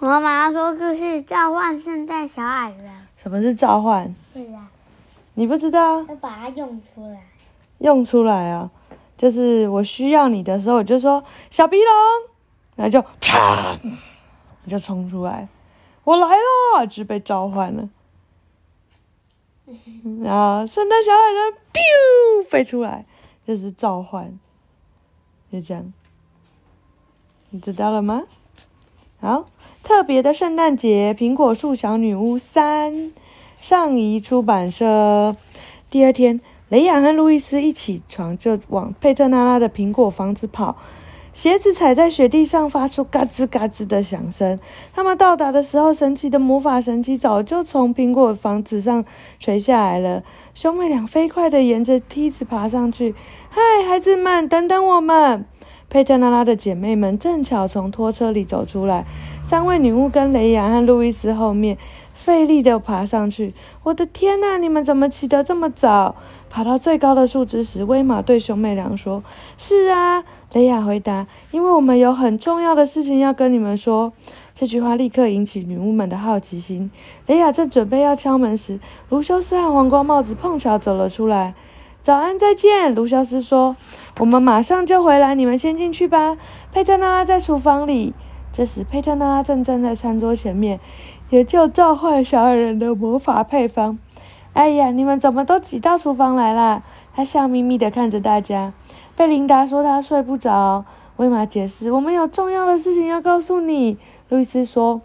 我妈妈说故事召唤圣诞小矮人。什么是召唤？是啊，你不知道？要把它用出来。用出来啊，就是我需要你的时候，我就说小鼻龙，然后就啪，就冲出来，我来了，就被召唤了。然后圣诞小矮人 biu 飞出来，就是召唤，就这样，你知道了吗？好，特别的圣诞节，《苹果树小女巫三》，上移出版社。第二天，雷亚和路易斯一起床就往佩特拉拉的苹果房子跑。鞋子踩在雪地上，发出嘎吱嘎吱的响声。他们到达的时候，神奇的魔法神奇早就从苹果房子上垂下来了。兄妹俩飞快地沿着梯子爬上去。嗨，孩子们，等等我们！佩特拉拉的姐妹们正巧从拖车里走出来。三位女巫跟雷亚和路易斯后面，费力地爬上去。我的天哪，你们怎么起得这么早？爬到最高的树枝时，威玛对兄妹俩说：“是啊。”雷亚回答：“因为我们有很重要的事情要跟你们说。”这句话立刻引起女巫们的好奇心。雷亚正准备要敲门时，卢修斯和皇冠帽子碰巧走了出来。“早安，再见。”卢修斯说，“我们马上就回来，你们先进去吧。”佩特拉拉在厨房里。这时，佩特拉拉正站在餐桌前面，研究召唤小矮人的魔法配方。“哎呀，你们怎么都挤到厨房来了？”他笑眯眯地看着大家。贝琳达说：“她睡不着。”威玛解释：“我们有重要的事情要告诉你。”路易斯说：“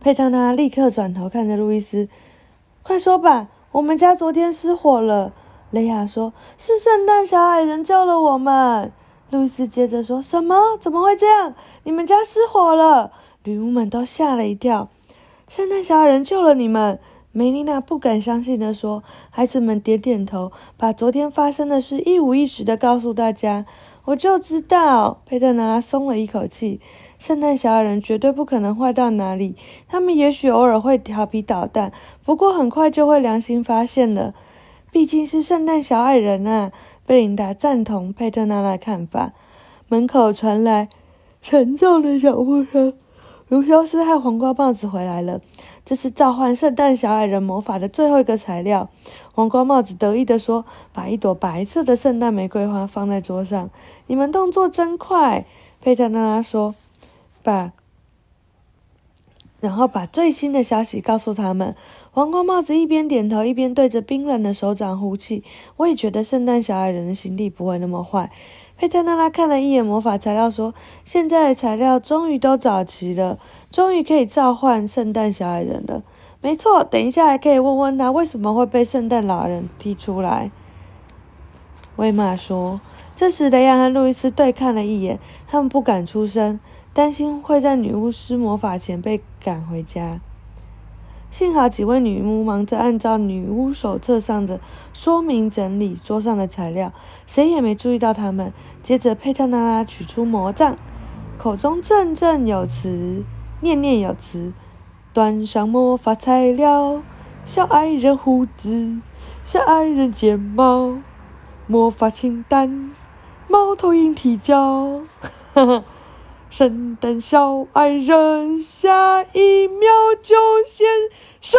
佩特拉立刻转头看着路易斯，快说吧，我们家昨天失火了。”雷亚说：“是圣诞小矮人救了我们。”路易斯接着说：“什么？怎么会这样？你们家失火了？”女巫们都吓了一跳。圣诞小矮人救了你们。梅丽娜不敢相信地说：“孩子们点点头，把昨天发生的事一五一十地告诉大家。我就知道。”佩特拉松了一口气。圣诞小矮人绝对不可能坏到哪里，他们也许偶尔会调皮捣蛋，不过很快就会良心发现了。毕竟是圣诞小矮人啊！贝琳达赞同佩特拉的看法。门口传来沉重的脚步声。卢修斯和黄瓜棒子回来了。这是召唤圣诞小矮人魔法的最后一个材料。黄瓜帽子得意地说：“把一朵白色的圣诞玫瑰花放在桌上。”你们动作真快，佩特拉拉说：“把，然后把最新的消息告诉他们。”黄瓜帽子一边点头，一边对着冰冷的手掌呼气。我也觉得圣诞小矮人的心地不会那么坏。佩特拉拉看了一眼魔法材料，说：“现在的材料终于都找齐了。”终于可以召唤圣诞小矮人了。没错，等一下还可以问问他为什么会被圣诞老人踢出来。威玛说。这时，雷亚和路易斯对看了一眼，他们不敢出声，担心会在女巫施魔法前被赶回家。幸好几位女巫忙着按照女巫手册上的说明整理桌上的材料，谁也没注意到他们。接着，佩特拉拉取出魔杖，口中振振有词。念念有词，端上魔法材料，小矮人胡子，小矮人睫毛，魔法清单，猫头鹰提交，圣诞小矮人下一秒就现身，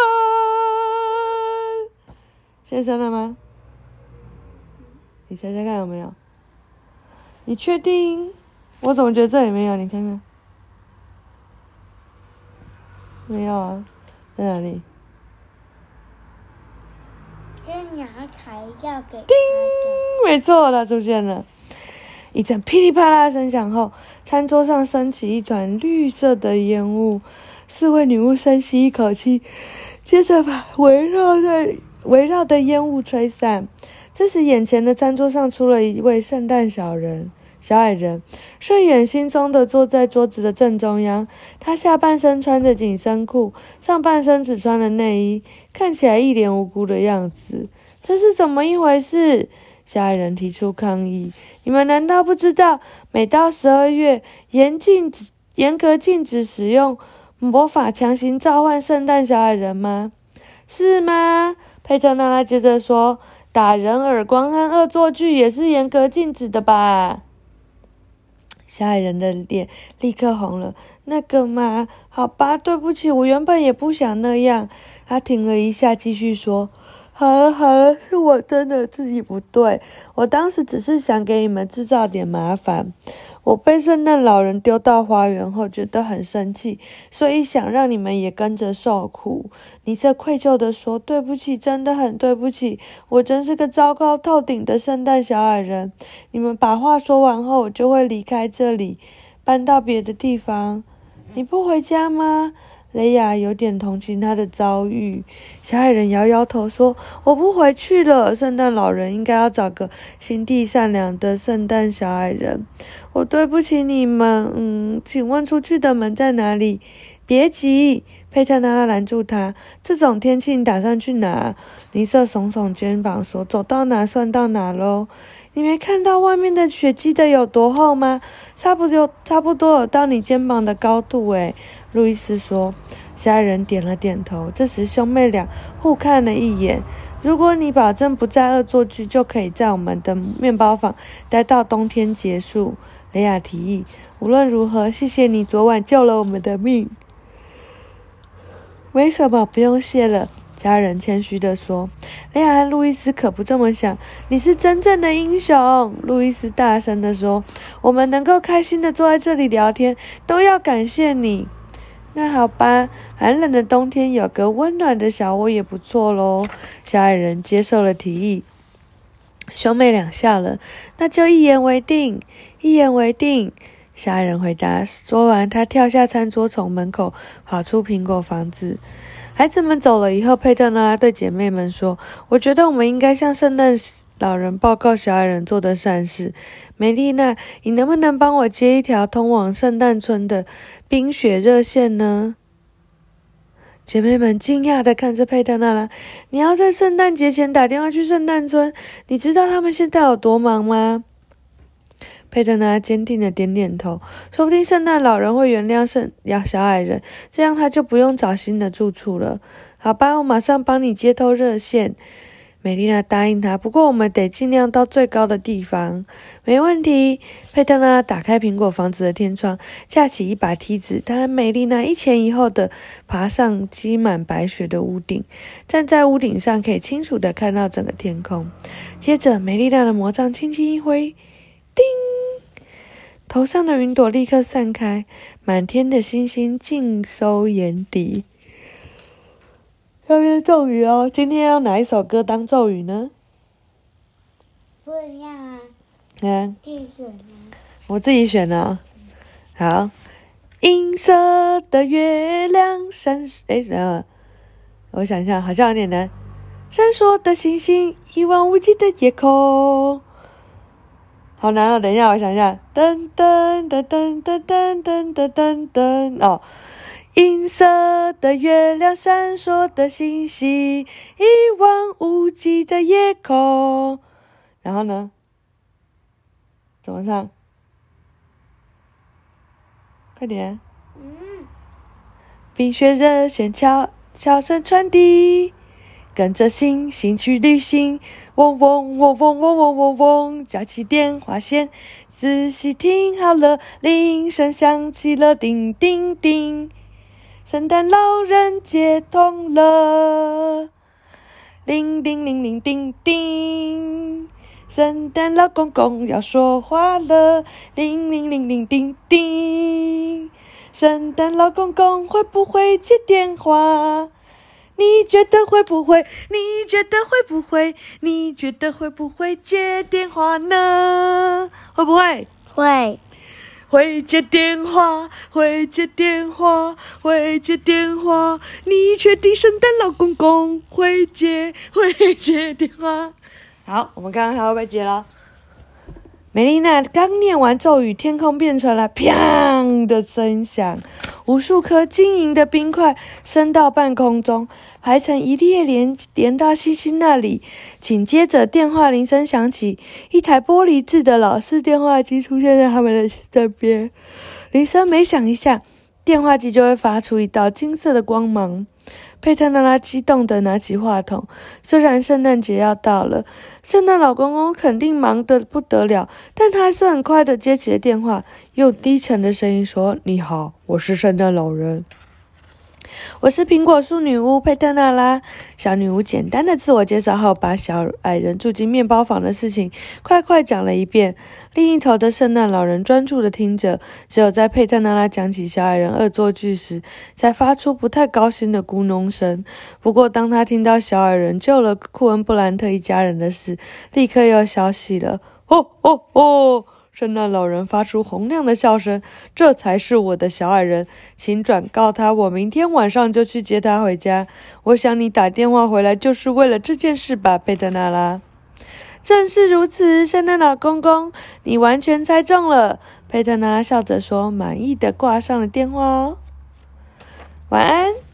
现身了吗？你猜猜看有没有？你确定？我怎么觉得这里没有？你看看。没有啊，在哪里？先拿材料给。叮，没错，了出现了。一阵噼里啪啦声响后，餐桌上升起一团绿色的烟雾。四位女巫深吸一口气，接着把围绕在围绕的烟雾吹散。这时，眼前的餐桌上出了一位圣诞小人。小矮人睡眼惺忪地坐在桌子的正中央，他下半身穿着紧身裤，上半身只穿了内衣，看起来一脸无辜的样子。这是怎么一回事？小矮人提出抗议：“你们难道不知道，每到十二月，严禁、严格禁止使用魔法强行召唤圣诞小矮人吗？是吗？”佩特拉拉接着说：“打人耳光和恶作剧也是严格禁止的吧？”小矮人的脸立刻红了。那个嘛，好吧，对不起，我原本也不想那样。他停了一下，继续说：“好了好了，是我真的自己不对，我当时只是想给你们制造点麻烦。”我被圣诞老人丢到花园后，觉得很生气，所以想让你们也跟着受苦。尼瑟愧疚地说：“对不起，真的很对不起，我真是个糟糕透顶的圣诞小矮人。”你们把话说完后，我就会离开这里，搬到别的地方。你不回家吗？雷亚有点同情他的遭遇。小矮人摇摇头说：“我不回去了。圣诞老人应该要找个心地善良的圣诞小矮人。”我对不起你们，嗯，请问出去的门在哪里？别急，佩特拉拉拦住他。这种天气，你打算去哪？尼瑟耸耸肩膀说：“走到哪算到哪喽。你没看到外面的雪积得有多厚吗？差不多，差不多有到你肩膀的高度。”诶，路易斯说。小矮人点了点头。这时，兄妹俩互看了一眼。如果你保证不再恶作剧，就可以在我们的面包房待到冬天结束。雷亚提议：“无论如何，谢谢你昨晚救了我们的命。”“没什么，不用谢了。”家人谦虚地说。雷亚和路易斯可不这么想。“你是真正的英雄！”路易斯大声地说。“我们能够开心地坐在这里聊天，都要感谢你。”“那好吧，寒冷的冬天有个温暖的小窝也不错喽。”小矮人接受了提议。兄妹俩笑了，那就一言为定。一言为定。小矮人回答。说完，他跳下餐桌，从门口跑出苹果房子。孩子们走了以后，佩特拉拉对姐妹们说：“我觉得我们应该向圣诞老人报告小矮人做的善事。”梅丽娜，你能不能帮我接一条通往圣诞村的冰雪热线呢？姐妹们惊讶地看着佩特拉拉：“你要在圣诞节前打电话去圣诞村？你知道他们现在有多忙吗？”佩特拉坚定地点点头：“说不定圣诞老人会原谅圣小矮人，这样他就不用找新的住处了。”好吧，我马上帮你接通热线。美丽娜答应他，不过我们得尽量到最高的地方。没问题。佩特拉打开苹果房子的天窗，架起一把梯子，她和美丽娜一前一后的爬上积满白雪的屋顶。站在屋顶上，可以清楚的看到整个天空。接着，美丽娜的魔杖轻轻一挥，叮，头上的云朵立刻散开，满天的星星尽收眼底。要念咒语哦，今天要哪一首歌当咒语呢？不一样啊。嗯。自己选的。我自己选的。好。银色的月亮闪，哎，然后我想一下，好像有点难。闪烁的星星，一望无际的夜空。好难哦，等一下，我想想。噔噔噔噔噔噔噔噔噔哦。银色的月亮，闪烁的星星，一望无际的夜空。然后呢？怎么唱？快点！嗯。冰雪热线悄悄声传递，跟着星星去旅行。嗡嗡嗡嗡嗡嗡嗡嗡，架起电话线，仔细听好了，铃声响起了，叮叮叮。圣诞老人接通了，叮叮铃铃叮叮，圣诞老公公要说话了，铃铃铃铃叮叮，圣诞老公公会不会接电话？你觉得会不会？你觉得会不会？你觉得会不会接电话呢？会不会？会。会接电话，会接电话，会接电话。你确定圣诞老公公会接会接电话？好，我们看看他会不会接了。美丽娜刚念完咒语，天空变成了“砰”的声响，无数颗晶莹的冰块升到半空中。排成一列，连连到星星那里。紧接着，电话铃声响起，一台玻璃制的老式电话机出现在他们的身边。铃声每响一下，电话机就会发出一道金色的光芒。佩特娜拉激动地拿起话筒。虽然圣诞节要到了，圣诞老公公肯定忙得不得了，但他还是很快地接起了电话，用低沉的声音说：“你好，我是圣诞老人。”我是苹果树女巫佩特娜拉。小女巫简单的自我介绍后，把小矮人住进面包房的事情快快讲了一遍。另一头的圣诞老人专注的听着，只有在佩特娜拉讲起小矮人恶作剧时，才发出不太高兴的咕哝声。不过，当他听到小矮人救了库恩布兰特一家人的事，立刻又消息了。哦哦哦！圣诞老人发出洪亮的笑声：“这才是我的小矮人，请转告他，我明天晚上就去接他回家。我想你打电话回来就是为了这件事吧，贝特娜拉。”“正是如此，圣诞老公公，你完全猜中了。”贝特娜拉笑着说，满意的挂上了电话。哦，晚安。